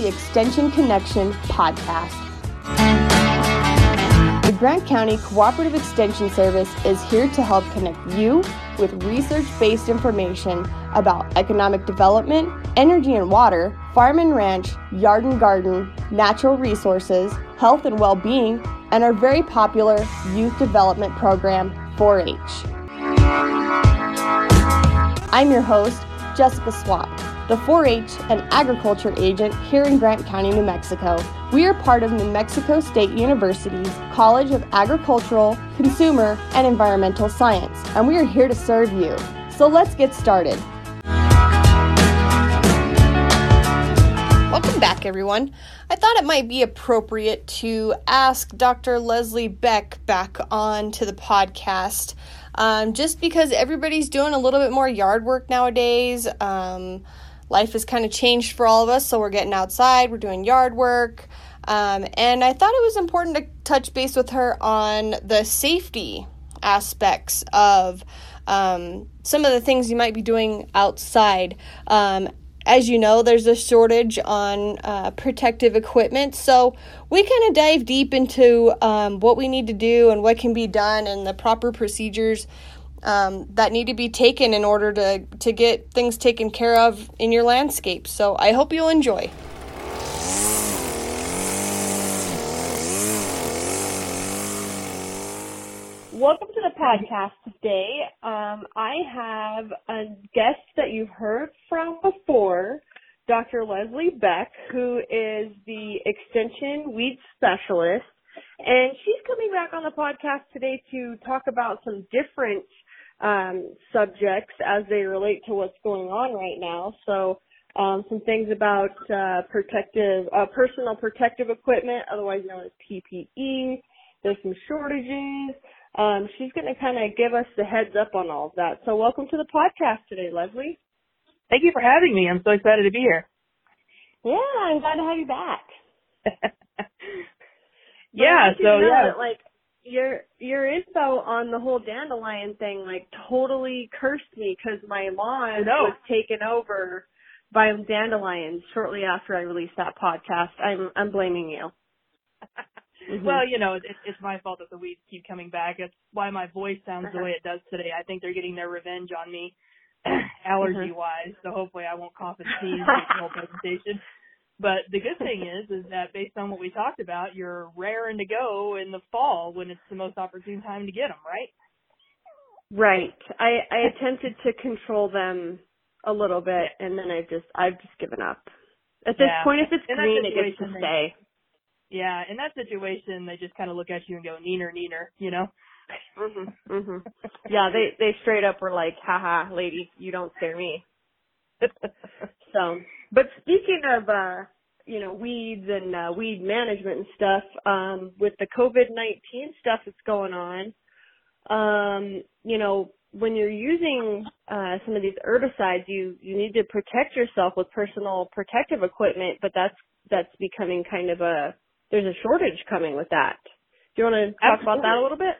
the Extension Connection podcast. The Grant County Cooperative Extension Service is here to help connect you with research based information about economic development, energy and water, farm and ranch, yard and garden, natural resources, health and well being, and our very popular youth development program, 4 H. I'm your host, Jessica Swapp, the 4 H and agriculture agent here in Grant County, New Mexico. We are part of New Mexico State University's College of Agricultural, Consumer, and Environmental Science, and we are here to serve you. So let's get started. Welcome back, everyone. I thought it might be appropriate to ask Dr. Leslie Beck back on to the podcast um, just because everybody's doing a little bit more yard work nowadays. Um, life has kind of changed for all of us, so we're getting outside, we're doing yard work. Um, and I thought it was important to touch base with her on the safety aspects of um, some of the things you might be doing outside. Um, as you know, there's a shortage on uh, protective equipment. So we kind of dive deep into um, what we need to do and what can be done and the proper procedures um, that need to be taken in order to, to get things taken care of in your landscape. So I hope you'll enjoy. Welcome to the podcast today. Um, I have a guest that you've heard from before, Dr. Leslie Beck, who is the Extension Weed Specialist. And she's coming back on the podcast today to talk about some different um, subjects as they relate to what's going on right now. So, um, some things about uh, protective, uh, personal protective equipment, otherwise known as PPE. There's some shortages. Um, she's going to kind of give us the heads up on all of that. So welcome to the podcast today, Leslie. Thank you for having me. I'm so excited to be here. Yeah, I'm glad to have you back. yeah, so yeah, that, like your your info on the whole dandelion thing like totally cursed me because my lawn was taken over by dandelions shortly after I released that podcast. I'm I'm blaming you. Mm-hmm. Well, you know, it, it's my fault that the weeds keep coming back. It's why my voice sounds the way it does today. I think they're getting their revenge on me, allergy wise. So hopefully I won't cough and sneeze the whole presentation. But the good thing is, is that based on what we talked about, you're raring to go in the fall when it's the most opportune time to get them, right? Right. I I attempted to control them a little bit, and then I've just I've just given up. At this yeah. point, if it's green, it gets to stay. Yeah, in that situation, they just kind of look at you and go, "Neener, neener," you know. Mhm. Mhm. Yeah, they they straight up were like, "Haha, lady, you don't scare me." so, but speaking of uh, you know, weeds and uh, weed management and stuff, um, with the COVID nineteen stuff that's going on, um, you know, when you're using uh, some of these herbicides, you you need to protect yourself with personal protective equipment, but that's that's becoming kind of a there's a shortage coming with that. Do you want to talk Absolutely. about that a little bit?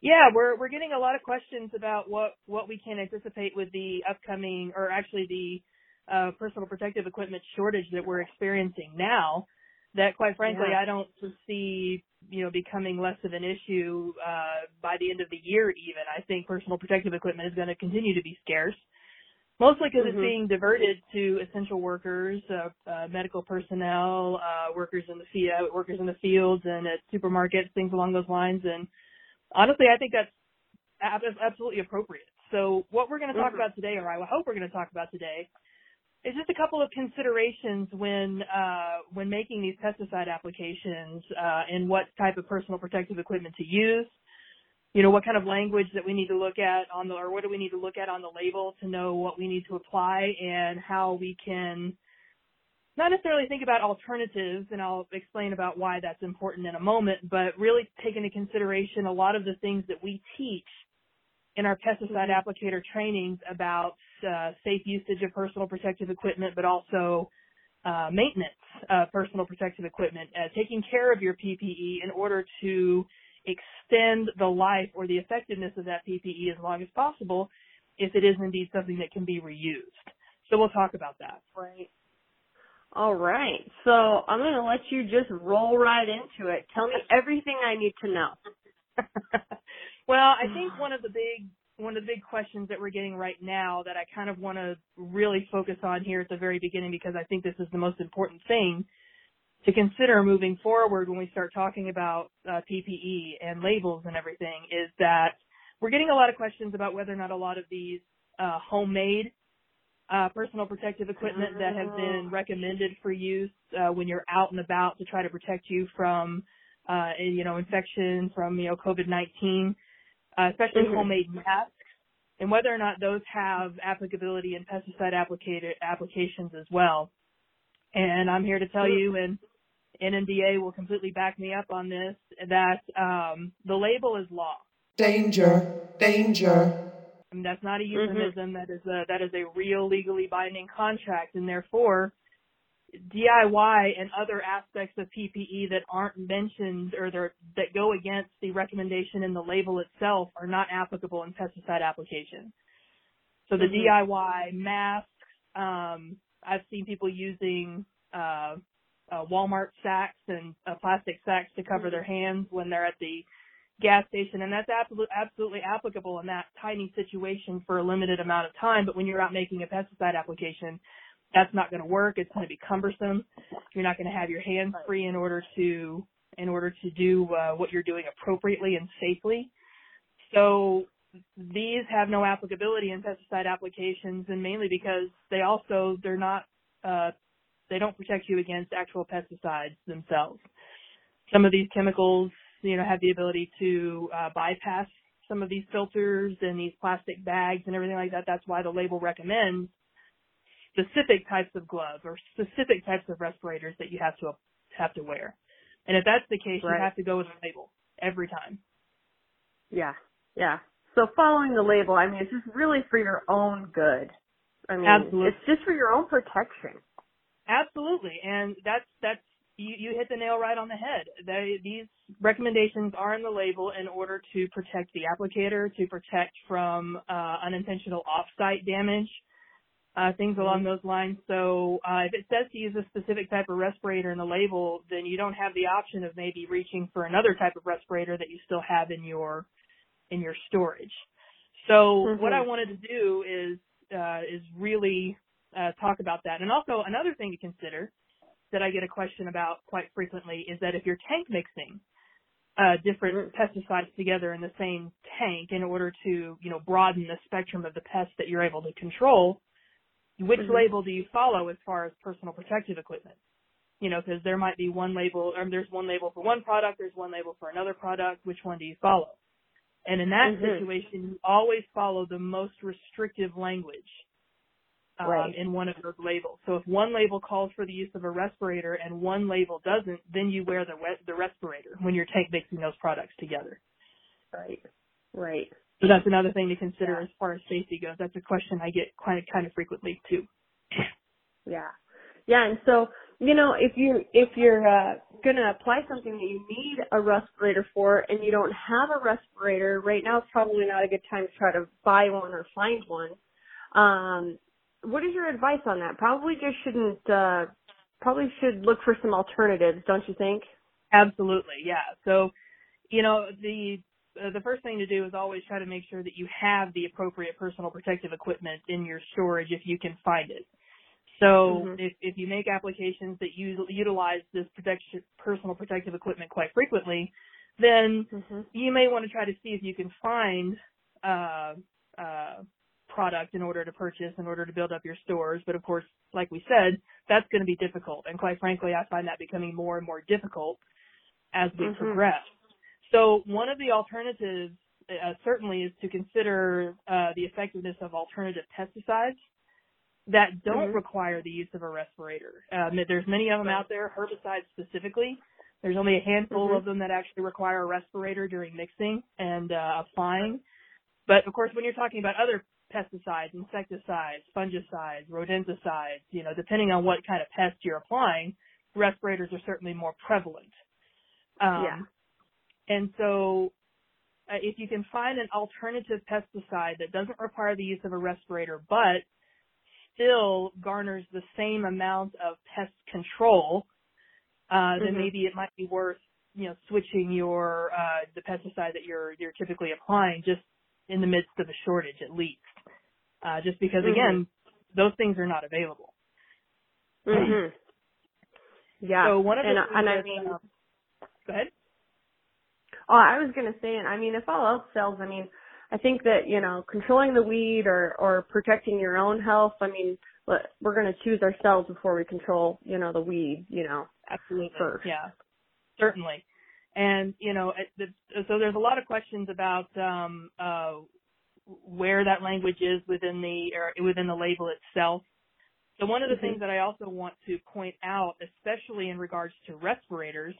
Yeah, we're we're getting a lot of questions about what what we can anticipate with the upcoming, or actually the uh, personal protective equipment shortage that we're experiencing now. That quite frankly, yeah. I don't foresee you know becoming less of an issue uh, by the end of the year. Even I think personal protective equipment is going to continue to be scarce mostly because mm-hmm. it's being diverted to essential workers, uh, uh, medical personnel, uh, workers in the field, workers in the fields, and at supermarkets, things along those lines. And honestly, I think that's absolutely appropriate. So what we're going to talk mm-hmm. about today, or I hope we're going to talk about today, is just a couple of considerations when uh, when making these pesticide applications uh, and what type of personal protective equipment to use you know, what kind of language that we need to look at on the, or what do we need to look at on the label to know what we need to apply and how we can not necessarily think about alternatives, and I'll explain about why that's important in a moment, but really take into consideration a lot of the things that we teach in our pesticide mm-hmm. applicator trainings about uh, safe usage of personal protective equipment, but also uh, maintenance of personal protective equipment, uh, taking care of your PPE in order to extend the life or the effectiveness of that PPE as long as possible if it is indeed something that can be reused. So we'll talk about that. Right. All right. So I'm going to let you just roll right into it. Tell me everything I need to know. well, I think one of the big one of the big questions that we're getting right now that I kind of want to really focus on here at the very beginning because I think this is the most important thing to consider moving forward when we start talking about uh, PPE and labels and everything is that we're getting a lot of questions about whether or not a lot of these uh, homemade uh, personal protective equipment that have been mm-hmm. recommended for use uh, when you're out and about to try to protect you from, uh, you know, infection from, you know, COVID-19, uh, especially mm-hmm. homemade masks, and whether or not those have applicability in pesticide applicated applications as well. And I'm here to tell you, and NMDA will completely back me up on this, that um, the label is law. Danger, danger. I mean, that's not a mm-hmm. euphemism. Mm-hmm. That is a that is a real legally binding contract, and therefore, DIY and other aspects of PPE that aren't mentioned or that go against the recommendation in the label itself are not applicable in pesticide application. So the mm-hmm. DIY masks, um, I've seen people using uh, uh, Walmart sacks and uh, plastic sacks to cover their hands when they're at the gas station, and that's absolutely absolutely applicable in that tiny situation for a limited amount of time. But when you're out making a pesticide application, that's not going to work. It's going to be cumbersome. You're not going to have your hands free in order to in order to do uh, what you're doing appropriately and safely. So these have no applicability in pesticide applications, and mainly because they also they're not uh, they don't protect you against actual pesticides themselves. Some of these chemicals you know, have the ability to uh, bypass some of these filters and these plastic bags and everything like that. That's why the label recommends specific types of gloves or specific types of respirators that you have to have to wear. And if that's the case, right. you have to go with the label every time. Yeah, yeah. So following the label, I mean, it's just really for your own good. I mean, Absolutely. it's just for your own protection. Absolutely, and that's that's you, you hit the nail right on the head. They, these recommendations are in the label in order to protect the applicator, to protect from uh, unintentional off-site damage, uh, things along mm-hmm. those lines. So uh, if it says to use a specific type of respirator in the label, then you don't have the option of maybe reaching for another type of respirator that you still have in your in your storage. So mm-hmm. what I wanted to do is uh, is really uh, talk about that, and also another thing to consider that I get a question about quite frequently is that if you're tank mixing uh, different mm-hmm. pesticides together in the same tank in order to, you know, broaden the spectrum of the pests that you're able to control, which mm-hmm. label do you follow as far as personal protective equipment? You know, because there might be one label, or there's one label for one product, there's one label for another product. Which one do you follow? And in that mm-hmm. situation, you always follow the most restrictive language um, right. in one of those labels. So if one label calls for the use of a respirator and one label doesn't, then you wear the the respirator when you're tank mixing those products together. Right. Right. So that's another thing to consider yeah. as far as safety goes. That's a question I get kind of kind of frequently too. Yeah. Yeah, and so you know if you if you're uh, going to apply something that you need a respirator for and you don't have a respirator right now, it's probably not a good time to try to buy one or find one. Um, what is your advice on that? Probably just shouldn't, uh, probably should look for some alternatives, don't you think? Absolutely, yeah. So, you know, the uh, the first thing to do is always try to make sure that you have the appropriate personal protective equipment in your storage if you can find it. So mm-hmm. if, if you make applications that you utilize this protection, personal protective equipment quite frequently, then mm-hmm. you may want to try to see if you can find uh, uh, product in order to purchase, in order to build up your stores. But of course, like we said, that's going to be difficult. And quite frankly, I find that becoming more and more difficult as we mm-hmm. progress. So one of the alternatives uh, certainly is to consider uh, the effectiveness of alternative pesticides that don't mm-hmm. require the use of a respirator. Um, there's many of them out there, herbicides specifically. There's only a handful mm-hmm. of them that actually require a respirator during mixing and uh, applying. But of course, when you're talking about other pesticides, insecticides, fungicides, rodenticides, you know, depending on what kind of pest you're applying, respirators are certainly more prevalent. Um, yeah. And so uh, if you can find an alternative pesticide that doesn't require the use of a respirator, but still garners the same amount of pest control, uh, then Mhm. maybe it might be worth you know switching your uh, the pesticide that you're you're typically applying just in the midst of a shortage at least, uh, just because again those things are not available. Mhm. Yeah. So one of the and, things and I mean, um, go ahead. Oh, I was gonna say, and I mean, if all else fails, I mean, I think that you know, controlling the weed or or protecting your own health. I mean, we're gonna choose ourselves before we control, you know, the weed. You know. Absolutely. first. Yeah, certainly. And you know, the, so there's a lot of questions about um, uh, where that language is within the within the label itself. So one of the Mhm. things that I also want to point out, especially in regards to respirators,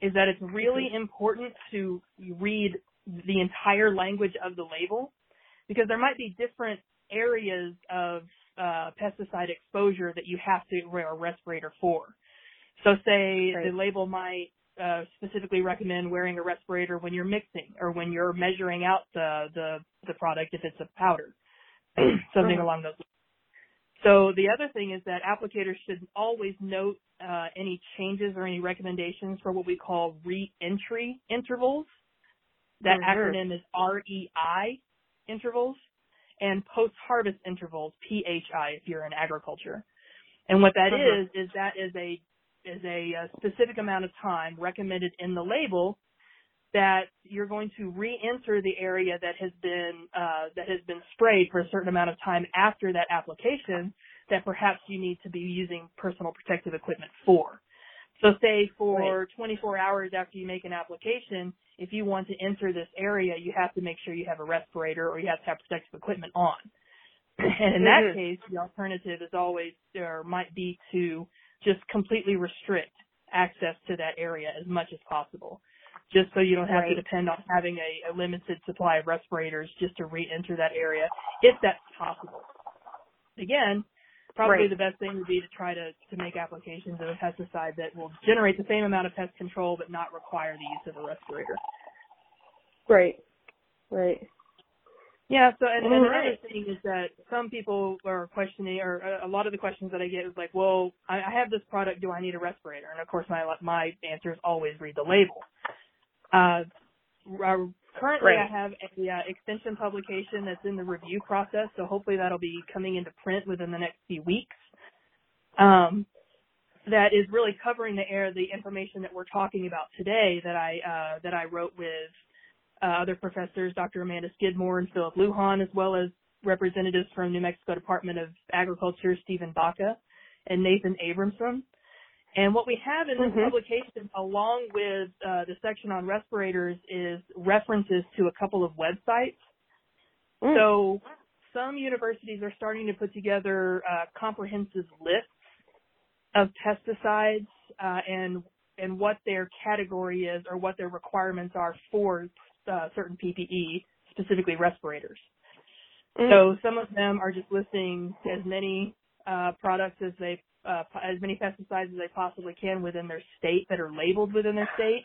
is that it's really important to read the entire language of the label because there might be different areas of uh, pesticide exposure that you have to wear a respirator for. So say Right. the label might uh, specifically recommend wearing a respirator when you're mixing or when you're measuring out the the, the product if it's a powder, something Mhm. along those lines. So the other thing is that applicators should always note uh, any changes or any recommendations for what we call re-entry intervals. That Mhm. acronym is REI intervals and post-harvest intervals, PHI if you're in agriculture. And what that Mhm. is is that is a is a, uh specific amount of time recommended in the label that you're going to re-enter the area that has been uh, that has been sprayed for a certain amount of time after that application that perhaps you need to be using personal protective equipment for. So say for 24 hours after you make an application, if you want to enter this area, you have to make sure you have a respirator or you have to have protective equipment on. And in that Mhm. case, the alternative is always or might be to just completely restrict access to that area as much as possible. Just so you don't have to depend on having a, a limited supply of respirators just to re-enter that area, if that's possible. Again, probably Right. the best thing would be to try to, to make applications of a pesticide that will generate the same amount of pest control but not require the use of a respirator. Right. Right. Yeah, so and, and All another right. thing is that some people are questioning, or a- a lot of the questions that I get is like, well, I, I have this product, do I need a respirator? And of course, my my answer is always read the label. Uh, currently, Right. I have a uh, extension publication that's in the review process, so hopefully that'll be coming into print within the next few weeks. Um, that is really covering the air the information that we're talking about today that I uh, that I wrote with uh, other professors, Dr. Amanda Skidmore and Philip Lujan, as well as representatives from New Mexico Department of Agriculture, Stephen Baca, and Nathan Abramson. And what we have in this Mhm. publication, along with uh, the section on respirators, is references to a couple of websites. Mm. So some universities are starting to put together uh, comprehensive lists of pesticides uh, and and what their category is or what their requirements are for uh, certain PPE, specifically respirators. Mm. So some of them are just listing as many uh, products as they uh, as many pesticides as they possibly can within their state that are labeled within their state,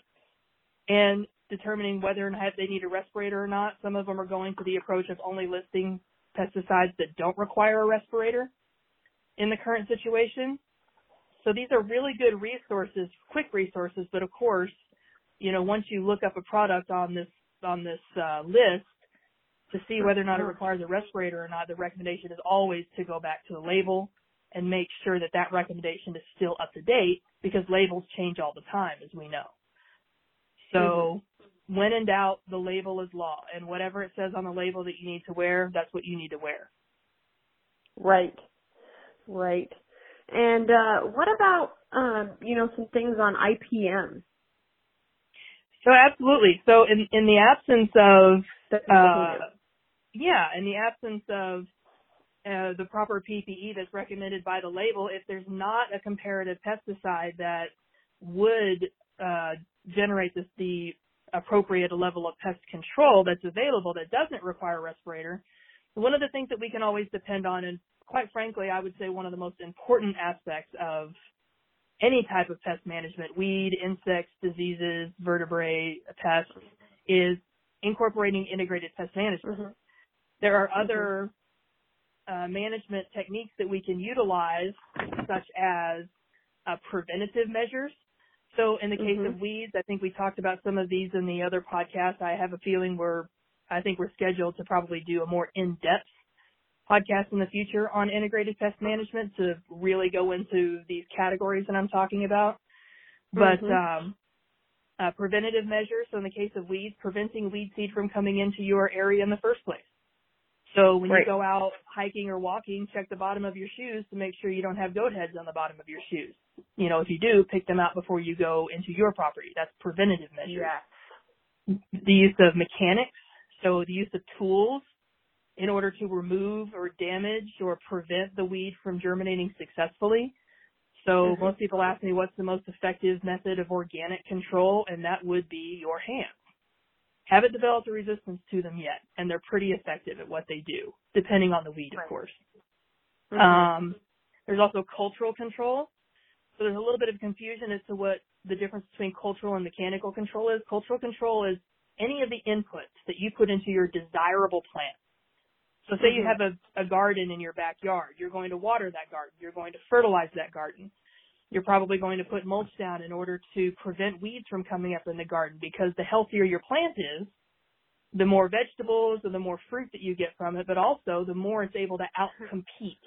and determining whether or not they need a respirator or not. Some of them are going to the approach of only listing pesticides that don't require a respirator in the current situation. So these are really good resources, quick resources, but of course, you know, once you look up a product on this on this uh, list to see whether or not it requires a respirator or not, the recommendation is always to go back to the label and make sure that that recommendation is still up to date because labels change all the time, as we know. So when in doubt, the label is law, and whatever it says on the label that you need to wear, that's what you need to wear. Right. Right. And uh what about um, you know, some things on IPM? So absolutely. So in in the absence of uh, yeah, in the absence of uh, the proper PPE that's recommended by the label, if there's not a comparative pesticide that would uh, generate this, the appropriate level of pest control that's available that doesn't require a respirator, one of the things that we can always depend on, and quite frankly, I would say one of the most important aspects of any type of pest management, weed, insects, diseases, vertebrate, pests, is incorporating integrated pest management. Mhm. There are other uh, management techniques that we can utilize, such as uh, preventative measures. So in the case Mhm. of weeds, I think we talked about some of these in the other podcast. I have a feeling we're, I think we're scheduled to probably do a more in-depth podcast in the future on integrated pest management to really go into these categories that I'm talking about. But Mhm. um, uh, preventative measures, so in the case of weeds, preventing weed seed from coming into your area in the first place. So when Right. you go out hiking or walking, check the bottom of your shoes to make sure you don't have goat heads on the bottom of your shoes. You know, if you do, pick them out before you go into your property. That's preventative measures Yes. the use of mechanics, so the use of tools in order to remove or damage or prevent the weed from germinating successfully. So Mhm. most people ask me what's the most effective method of organic control, and that would be your hands. Haven't developed a resistance to them yet, and they're pretty effective at what they do, depending on the weed, Right. of course. Mhm. Um, there's also cultural control. So there's a little bit of confusion as to what the difference between cultural and mechanical control is. Cultural control is any of the inputs that you put into your desirable plant. So say you Mhm. have a, a garden in your backyard. You're going to water that garden. You're going to fertilize that garden. You're probably going to put mulch down in order to prevent weeds from coming up in the garden because the healthier your plant is, the more vegetables and the more fruit that you get from it, but also the more it's able to outcompete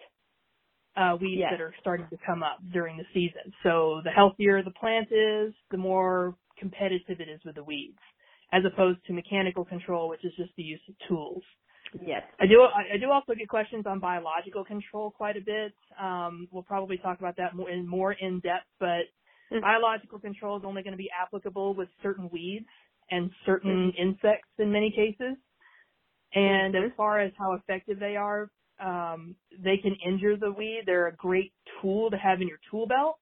uh, weeds Yes. that are starting to come up during the season. So the healthier the plant is, the more competitive it is with the weeds, as opposed to mechanical control, which is just the use of tools. Yes. I do. I I do also get questions on biological control quite a bit. Um, we'll probably talk about that more in more in depth. But Mhm. biological control is only going to be applicable with certain weeds and certain insects in many cases. And as Mhm. far as how effective they are, um, they can injure the weed. They're a great tool to have in your tool belt.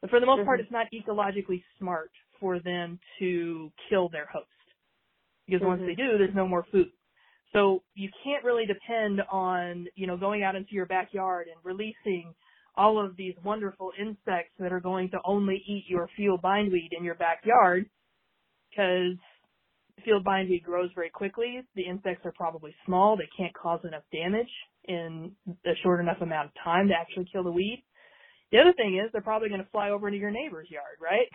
But for the most part, Mhm. it's not ecologically smart for them to kill their host. Because once they do, there's no more food. So you can't really depend on, you know, going out into your backyard and releasing all of these wonderful insects that are going to only eat your field bindweed in your backyard because field bindweed grows very quickly. The insects are probably small. They can't cause enough damage in a short enough amount of time to actually kill the weed. The other thing is they're probably going to fly over into your neighbor's yard, right?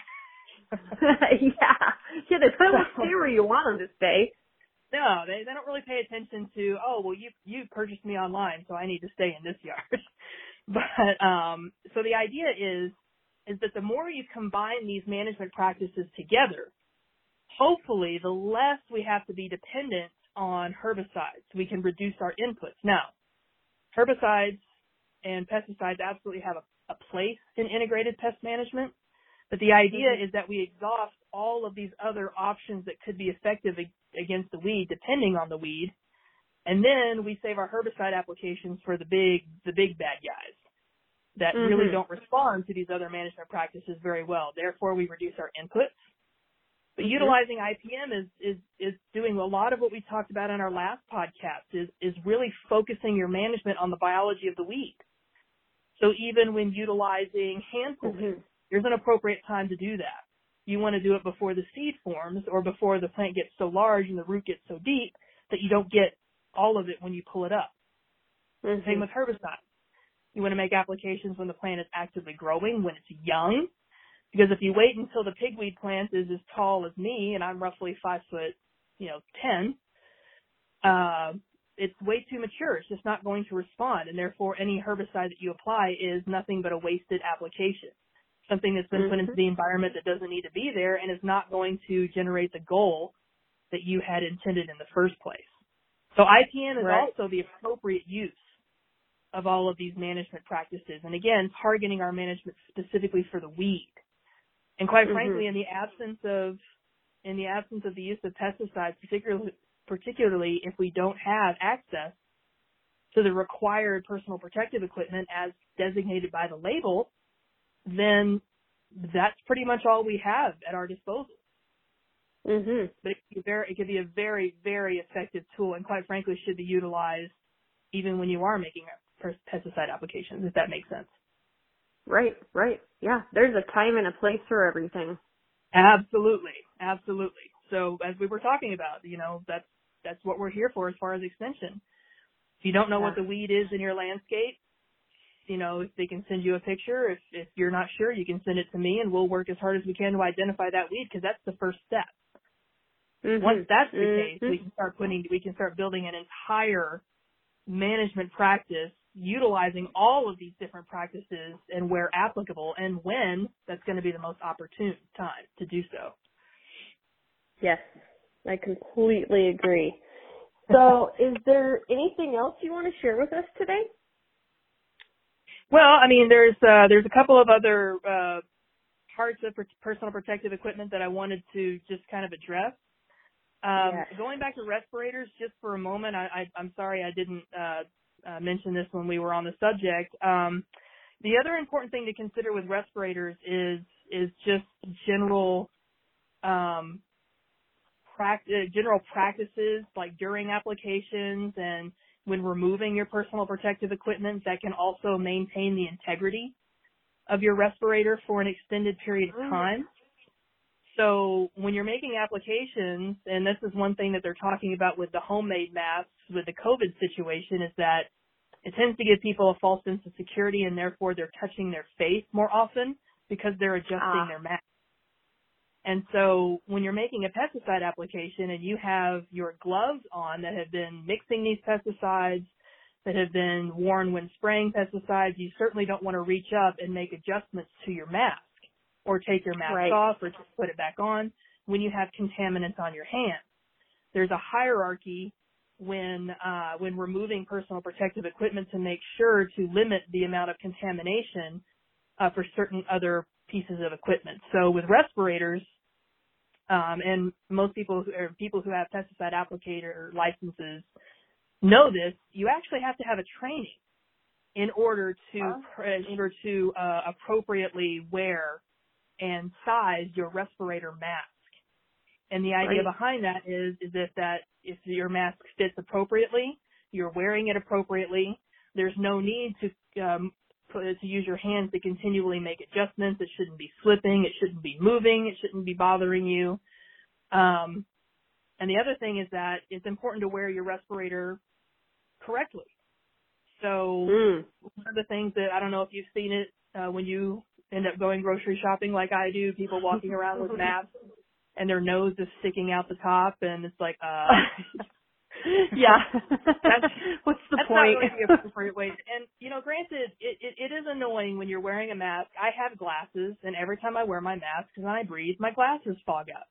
yeah. Yeah, they probably won't stay where you want them to stay. No, they they don't really pay attention to oh well you you purchased me online so I need to stay in this yard. but um so the idea is is that the more you combine these management practices together, hopefully the less we have to be dependent on herbicides. We can reduce our inputs. Now, herbicides and pesticides absolutely have a, a place in integrated pest management. But the idea Mhm. is that we exhaust all of these other options that could be effective against the weed, depending on the weed, and then we save our herbicide applications for the big, the big bad guys that really Mhm. don't respond to these other management practices very well. Therefore, we reduce our inputs. But Mhm. utilizing IPM is, is, is doing a lot of what we talked about on our last podcast is, is really focusing your management on the biology of the weed. So even when utilizing hand pulling, Mhm. There's an appropriate time to do that. You want to do it before the seed forms or before the plant gets so large and the root gets so deep that you don't get all of it when you pull it up. Same Mhm. with herbicides. You want to make applications when the plant is actively growing, when it's young, because if you wait until the pigweed plant is as tall as me and I'm roughly five foot, you know, ten, uh, it's way too mature. It's just not going to respond, and therefore any herbicide that you apply is nothing but a wasted application. Something that's been put into Mhm. the environment that doesn't need to be there and is not going to generate the goal that you had intended in the first place. So IPM is Right. also the appropriate use of all of these management practices. And again, targeting our management specifically for the weed. And quite Mhm. frankly, in the absence of in the absence of the use of pesticides, particularly particularly if we don't have access to the required personal protective equipment as designated by the label, then that's pretty much all we have at our disposal. Mhm. But it could be very, it could be a very, very effective tool, and quite frankly, should be utilized even when you are making pesticide applications, if that makes sense. Right, right. Yeah, there's a time and a place for everything. Absolutely, absolutely. So as we were talking about, you know, that's that's what we're here for as far as extension. If you don't know Yeah. what the weed is in your landscape, you know, if they can send you a picture, if, if you're not sure, you can send it to me and we'll work as hard as we can to identify that weed because that's the first step. Mhm. Once that's the Mhm. case, we can start putting, we can start building an entire management practice utilizing all of these different practices and where applicable and when that's going to be the most opportune time to do so. Yes, I completely agree. So, is there anything else you want to share with us today? Well, I mean, there's uh, there's a couple of other uh, parts of personal protective equipment that I wanted to just kind of address. Um, Yes. Going back to respirators, just for a moment, I, I, I'm sorry I didn't uh, uh, mention this when we were on the subject. Um, the other important thing to consider with respirators is is just general um, practice, general practices like during applications and when removing your personal protective equipment that can also maintain the integrity of your respirator for an extended period of Mm. time. So when you're making applications, and this is one thing that they're talking about with the homemade masks with the COVID situation is that it tends to give people a false sense of security and therefore they're touching their face more often because they're adjusting Ah. their mask. And so when you're making a pesticide application and you have your gloves on that have been mixing these pesticides, that have been worn when spraying pesticides, you certainly don't want to reach up and make adjustments to your mask or take your mask Right. off or just put it back on when you have contaminants on your hands. There's a hierarchy when uh, when removing personal protective equipment to make sure to limit the amount of contamination uh, for certain other pieces of equipment. So with respirators, um, and most people who, or people who have pesticide applicator licenses know this, you actually have to have a training in order to in order to uh, appropriately wear and size your respirator mask. And the idea Right. behind that is is if that if your mask fits appropriately, you're wearing it appropriately. There's no need to um, put, to use your hands to continually make adjustments. It shouldn't be slipping. It shouldn't be moving. It shouldn't be bothering you. Um, and the other thing is that it's important to wear your respirator correctly. So Mm. one of the things that I don't know if you've seen it uh, when you end up going grocery shopping like I do, people walking around with masks and their nose is sticking out the top, and it's like, uh, yeah. That's- What's the that's point? not really the appropriate way. And you know, granted, it, it it is annoying when you're wearing a mask. I have glasses, and every time I wear my mask and I breathe, my glasses fog up.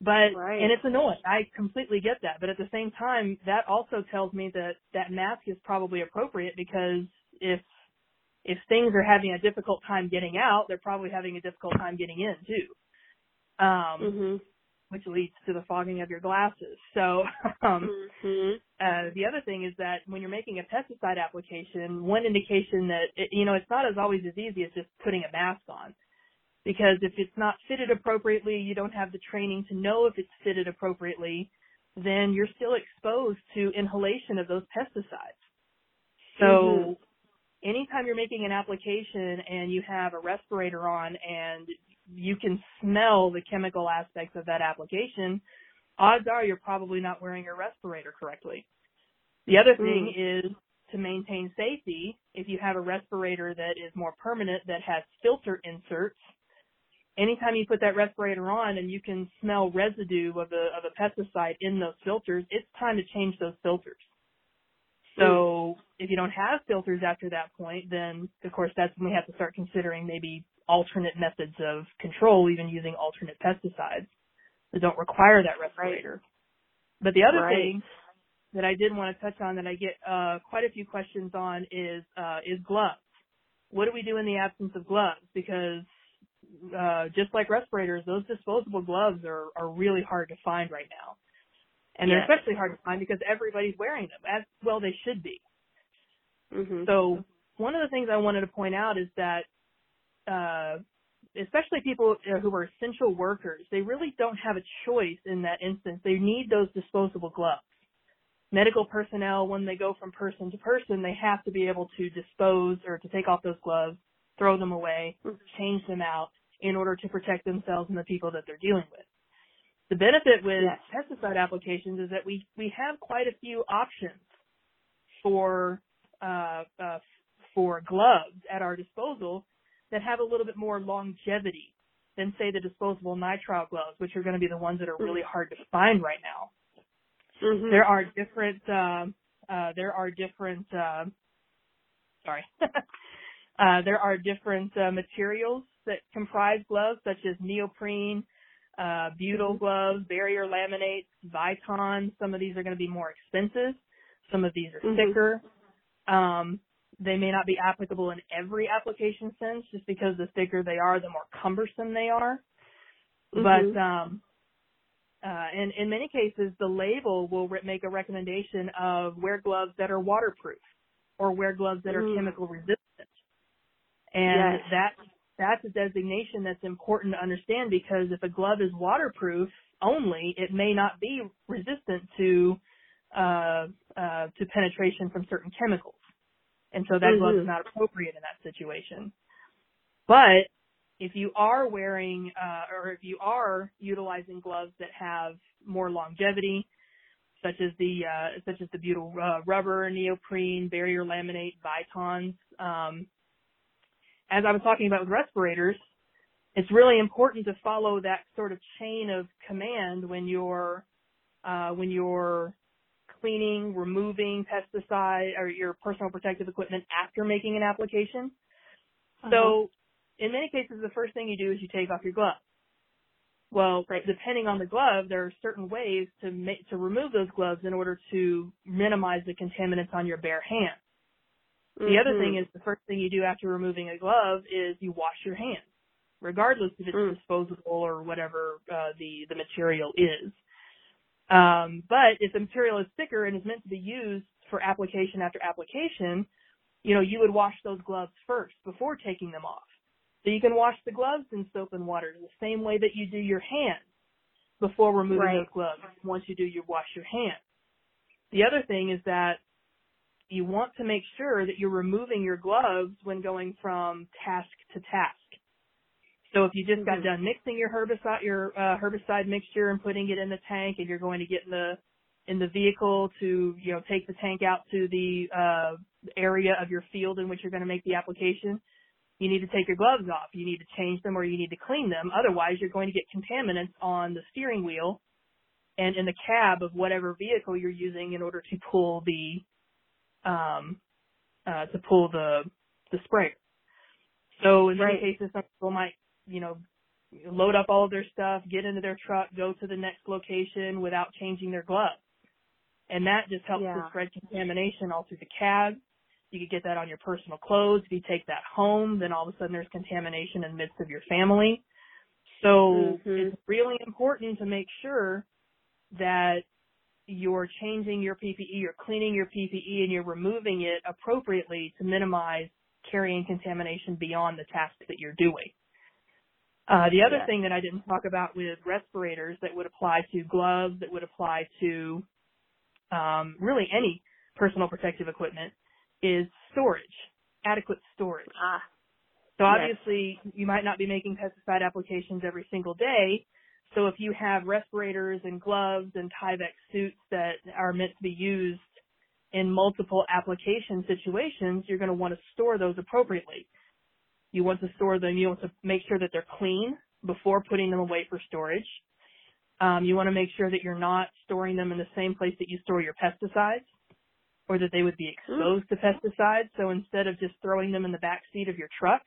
But Right. and it's annoying. I completely get that. But at the same time, that also tells me that that mask is probably appropriate because if if things are having a difficult time getting out, they're probably having a difficult time getting in too. Um, mhm. Which leads to the fogging of your glasses. So, um, Mhm. uh, the other thing is that when you're making a pesticide application, one indication that, it, you know, it's not as always as easy as just putting a mask on. Because if it's not fitted appropriately, you don't have the training to know if it's fitted appropriately, then you're still exposed to inhalation of those pesticides. So, Mhm. anytime you're making an application and you have a respirator on and you can smell the chemical aspects of that application, odds are you're probably not wearing your respirator correctly. The other thing mm. is to maintain safety, if you have a respirator that is more permanent that has filter inserts, anytime you put that respirator on and you can smell residue of a of a pesticide in those filters, it's time to change those filters. So mm. if you don't have filters after that point, then of course that's when we have to start considering maybe alternate methods of control, even using alternate pesticides that don't require that respirator. But the other Right. thing that I did want to touch on that I get uh, quite a few questions on is uh, is gloves. What do we do in the absence of gloves? Because uh, just like respirators, those disposable gloves are, are really hard to find right now. And they're especially hard to find because everybody's wearing them, as well they should be. Mhm. So one of the things I wanted to point out is that, uh, especially people who are essential workers, they really don't have a choice in that instance. They need those disposable gloves. Medical personnel, when they go from person to person, they have to be able to dispose or to take off those gloves, throw them away, change them out in order to protect themselves and the people that they're dealing with. The benefit with Yes. pesticide applications is that we, we have quite a few options for uh, uh, for gloves at our disposal that have a little bit more longevity than say the disposable nitrile gloves, which are going to be the ones that are really hard to find right now. Mhm. There are different uh, uh, there are different uh, sorry uh, there are different uh, materials that comprise gloves such as neoprene, uh, butyl gloves, barrier laminates, Viton. Some of these are going to be more expensive. Some of these are Mhm. thicker. Um, they may not be applicable in every application sense just because the thicker they are, the more cumbersome they are. But Mhm. um, uh, in, in many cases, the label will re- make a recommendation of wear gloves that are waterproof or wear gloves that are Mm. chemical resistant. And Yes. that that's a designation that's important to understand because if a glove is waterproof only, it may not be resistant to uh, uh, to penetration from certain chemicals, and so that glove is not appropriate in that situation. But if you are wearing uh, or if you are utilizing gloves that have more longevity, such as the uh, such as the butyl uh, rubber, neoprene, barrier laminate, Vitons. Um, as I was talking about with respirators, it's really important to follow that sort of chain of command when you're uh, when you're cleaning, removing pesticide or your personal protective equipment after making an application. So in many cases, the first thing you do is you take off your glove. Well, Right. depending on the glove, there are certain ways to make, to remove those gloves in order to minimize the contaminants on your bare hand. The other Mhm. thing is the first thing you do after removing a glove is you wash your hands, regardless if it's Mm. disposable or whatever uh, the the material is. Um, but if the material is thicker and is meant to be used for application after application, you know, you would wash those gloves first before taking them off. So you can wash the gloves in soap and water the same way that you do your hands before removing Right. those gloves once you do your wash your hands. The other thing is that you want to make sure that you're removing your gloves when going from task to task. So if you just got Mhm. done mixing your herbicide your uh, herbicide mixture and putting it in the tank, and you're going to get in the in the vehicle to you know take the tank out to the uh, area of your field in which you're going to make the application, you need to take your gloves off. You need to change them or you need to clean them. Otherwise, you're going to get contaminants on the steering wheel and in the cab of whatever vehicle you're using in order to pull the um, uh, to pull the the sprayer. So in many Right. cases, some people might you know load up all of their stuff, get into their truck, go to the next location without changing their gloves, and that just helps Yeah. to spread contamination all through the cab. You could get that on your personal clothes. If you take that home, then all of a sudden there's contamination in the midst of your family. So Mhm. it's really important to make sure that you're changing your PPE, you're cleaning your PPE, and you're removing it appropriately to minimize carrying contamination beyond the task that you're doing. Uh, the other Yes. thing that I didn't talk about with respirators that would apply to gloves, that would apply to um, really any personal protective equipment, is storage, adequate storage. Ah. So Yes. obviously you might not be making pesticide applications every single day. So if you have respirators and gloves and Tyvek suits that are meant to be used in multiple application situations, you're going to want to store those appropriately. You want to store them, you want to make sure that they're clean before putting them away for storage. Um, you want to make sure that you're not storing them in the same place that you store your pesticides or that they would be exposed to pesticides. So instead of just throwing them in the back seat of your truck,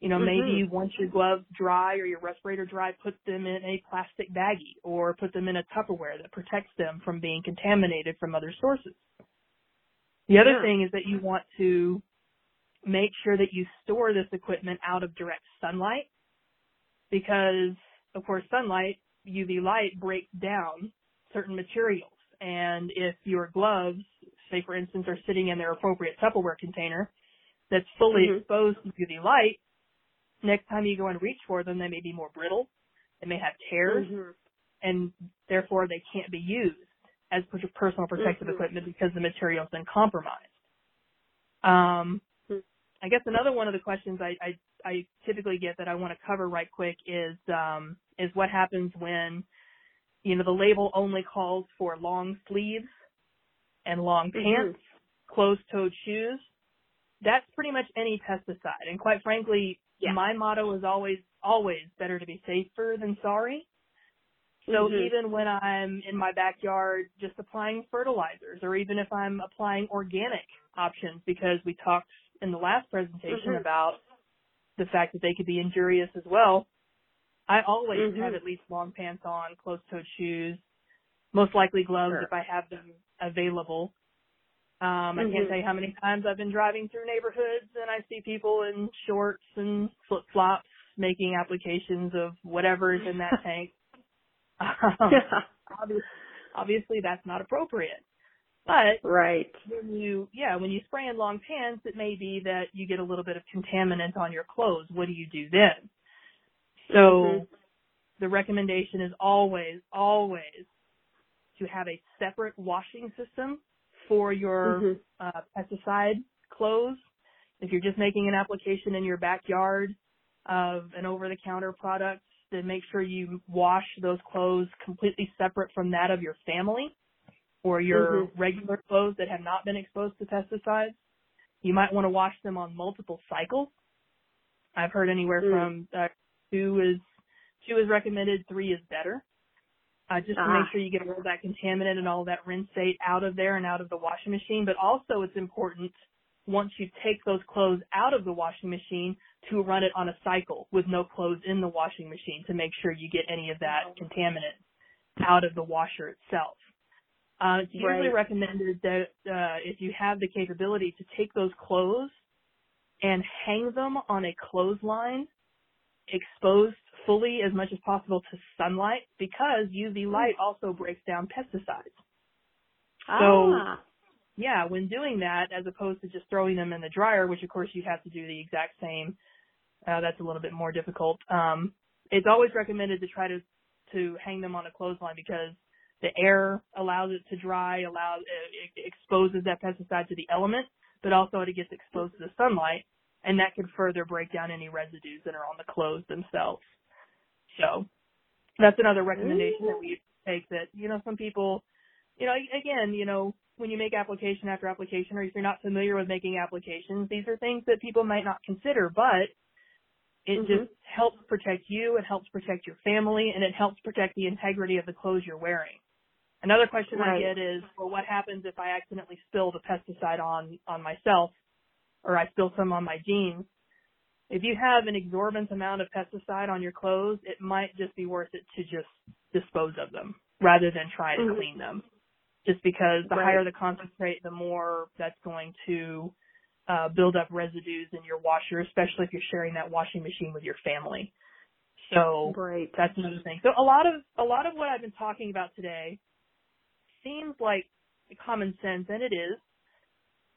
you know, maybe Mhm. once your gloves dry or your respirator dry, put them in a plastic baggie or put them in a Tupperware that protects them from being contaminated from other sources. The other Yeah. thing is that you want to make sure that you store this equipment out of direct sunlight because, of course, sunlight, UV light breaks down certain materials. And if your gloves, say for instance, are sitting in their appropriate Tupperware container that's fully Mhm. exposed to UV light, next time you go and reach for them, they may be more brittle, they may have tears, Mhm. and therefore they can't be used as personal protective Mhm. equipment because the material's been compromised. Um. I guess another one of the questions I, I, I typically get that I want to cover right quick is um, is what happens when you know the label only calls for long sleeves and long Mhm. pants closed-toed shoes, that's pretty much any pesticide. And quite frankly, Yeah. my motto is always, always better to be safer than sorry. So Mhm. even when I'm in my backyard just applying fertilizers or even if I'm applying organic options because we talked in the last presentation Mhm. about the fact that they could be injurious as well, I always Mhm. have at least long pants on, closed-toed shoes, most likely gloves Sure. if I have them available. Um, I can't Mhm. tell you how many times I've been driving through neighborhoods and I see people in shorts and flip flops making applications of whatever is in that tank. Um, obviously, obviously that's not appropriate. But right. when you, yeah, when you spray in long pants, it may be that you get a little bit of contaminant on your clothes. What do you do then? So Mhm. the recommendation is always, always to have a separate washing system for your Mhm. uh, pesticide clothes. If you're just making an application in your backyard of an over-the-counter product, then make sure you wash those clothes completely separate from that of your family or your Mhm. regular clothes that have not been exposed to pesticides. You might want to wash them on multiple cycles. I've heard anywhere Mm. from uh, two is two is recommended, three is better. Uh, just to Ah. make sure you get all that contaminant and all that rinsate out of there and out of the washing machine. But also it's important once you take those clothes out of the washing machine to run it on a cycle with no clothes in the washing machine to make sure you get any of that contaminant out of the washer itself. Uh, it's usually Right. recommended that uh, if you have the capability to take those clothes and hang them on a clothesline exposed fully as much as possible to sunlight because UV light also breaks down pesticides. Ah. So- ah. Yeah, when doing that, as opposed to just throwing them in the dryer, which of course you have to do the exact same, uh, that's a little bit more difficult. Um, it's always recommended to try to to hang them on a clothesline because the air allows it to dry, allows it, it exposes that pesticide to the element, but also it gets exposed to the sunlight, and that could further break down any residues that are on the clothes themselves. So that's another recommendation that we take. That you know some people, you know, again, you know, when you make application after application, or if you're not familiar with making applications, these are things that people might not consider, but it Mhm. just helps protect you, it helps protect your family, and it helps protect the integrity of the clothes you're wearing. Another question I get is, well, what happens if I accidentally spill the pesticide on, on myself, or I spill some on my jeans? If you have an exorbitant amount of pesticide on your clothes, it might just be worth it to just dispose of them rather than try to Mhm. clean them. Just because the Right. higher the concentrate, the more that's going to uh, build up residues in your washer, especially if you're sharing that washing machine with your family. So Right. that's another thing. So a lot of a lot of what I've been talking about today seems like common sense, and it is.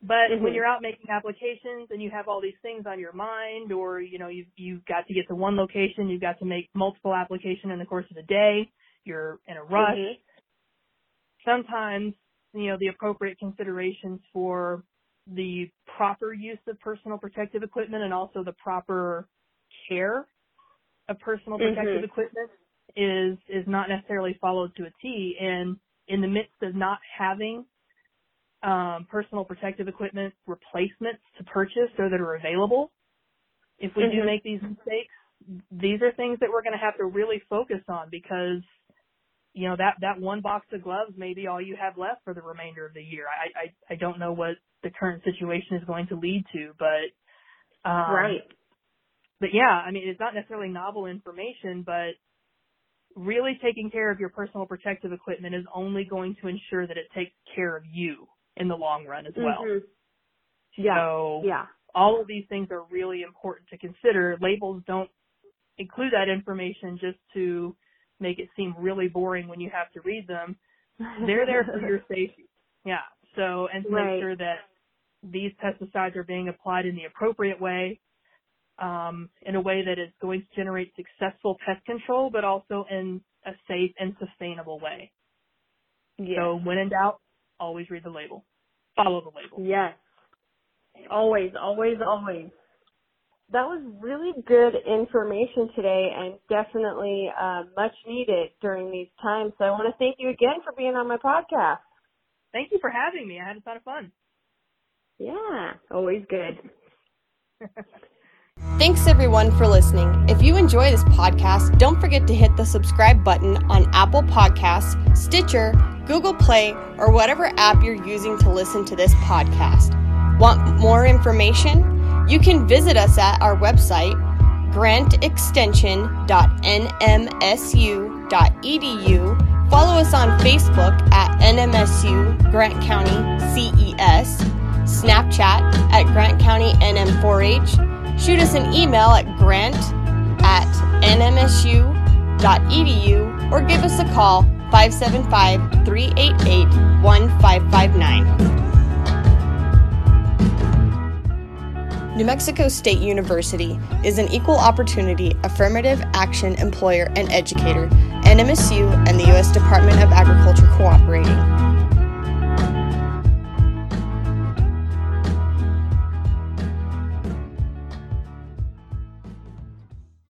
But when Mhm. you're out making applications and you have all these things on your mind, or you know you've you've got to get to one location, you've got to make multiple applications in the course of the day, you're in a rush. Mhm. Sometimes you know the appropriate considerations for the proper use of personal protective equipment and also the proper care of personal protective Mhm. equipment is is not necessarily followed to a T and in the midst of not having um, personal protective equipment replacements to purchase or that are available, if we do Mhm. make these mistakes, these are things that we're going to have to really focus on because you know that that one box of gloves may be all you have left for the remainder of the year. I I, I don't know what the current situation is going to lead to, but um, right. but yeah, I mean, it's not necessarily novel information, but really taking care of your personal protective equipment is only going to ensure that it takes care of you in the long run as well. Mhm. Yeah. So Yeah. all of these things are really important to consider. Labels don't include that information just to make it seem really boring when you have to read them. They're there for your safety. Yeah. So, and to Right. make sure that these pesticides are being applied in the appropriate way, um, in a way that is going to generate successful pest control, but also in a safe and sustainable way. Yes. So when in doubt, always read the label. Follow the label. Yes. Always, always, always. That was really good information today and definitely uh, much needed during these times. So I want to thank you again for being on my podcast. Thank you for having me. I had a ton of fun. Yeah, always good. Thanks everyone for listening. If you enjoy this podcast, don't forget to hit the subscribe button on Apple Podcasts, Stitcher, Google Play, or whatever app you're using to listen to this podcast. Want more information? You can visit us at our website, grantextension.nmsu.edu. Follow us on Facebook at NMSU Grant County CES, Snapchat at Grant County NM4H, shoot us an email at grant at nmsu.edu, or give us a call 575 388 1559. New Mexico State University is an equal opportunity affirmative action employer and educator, NMSU and the U.S. Department of Agriculture cooperating.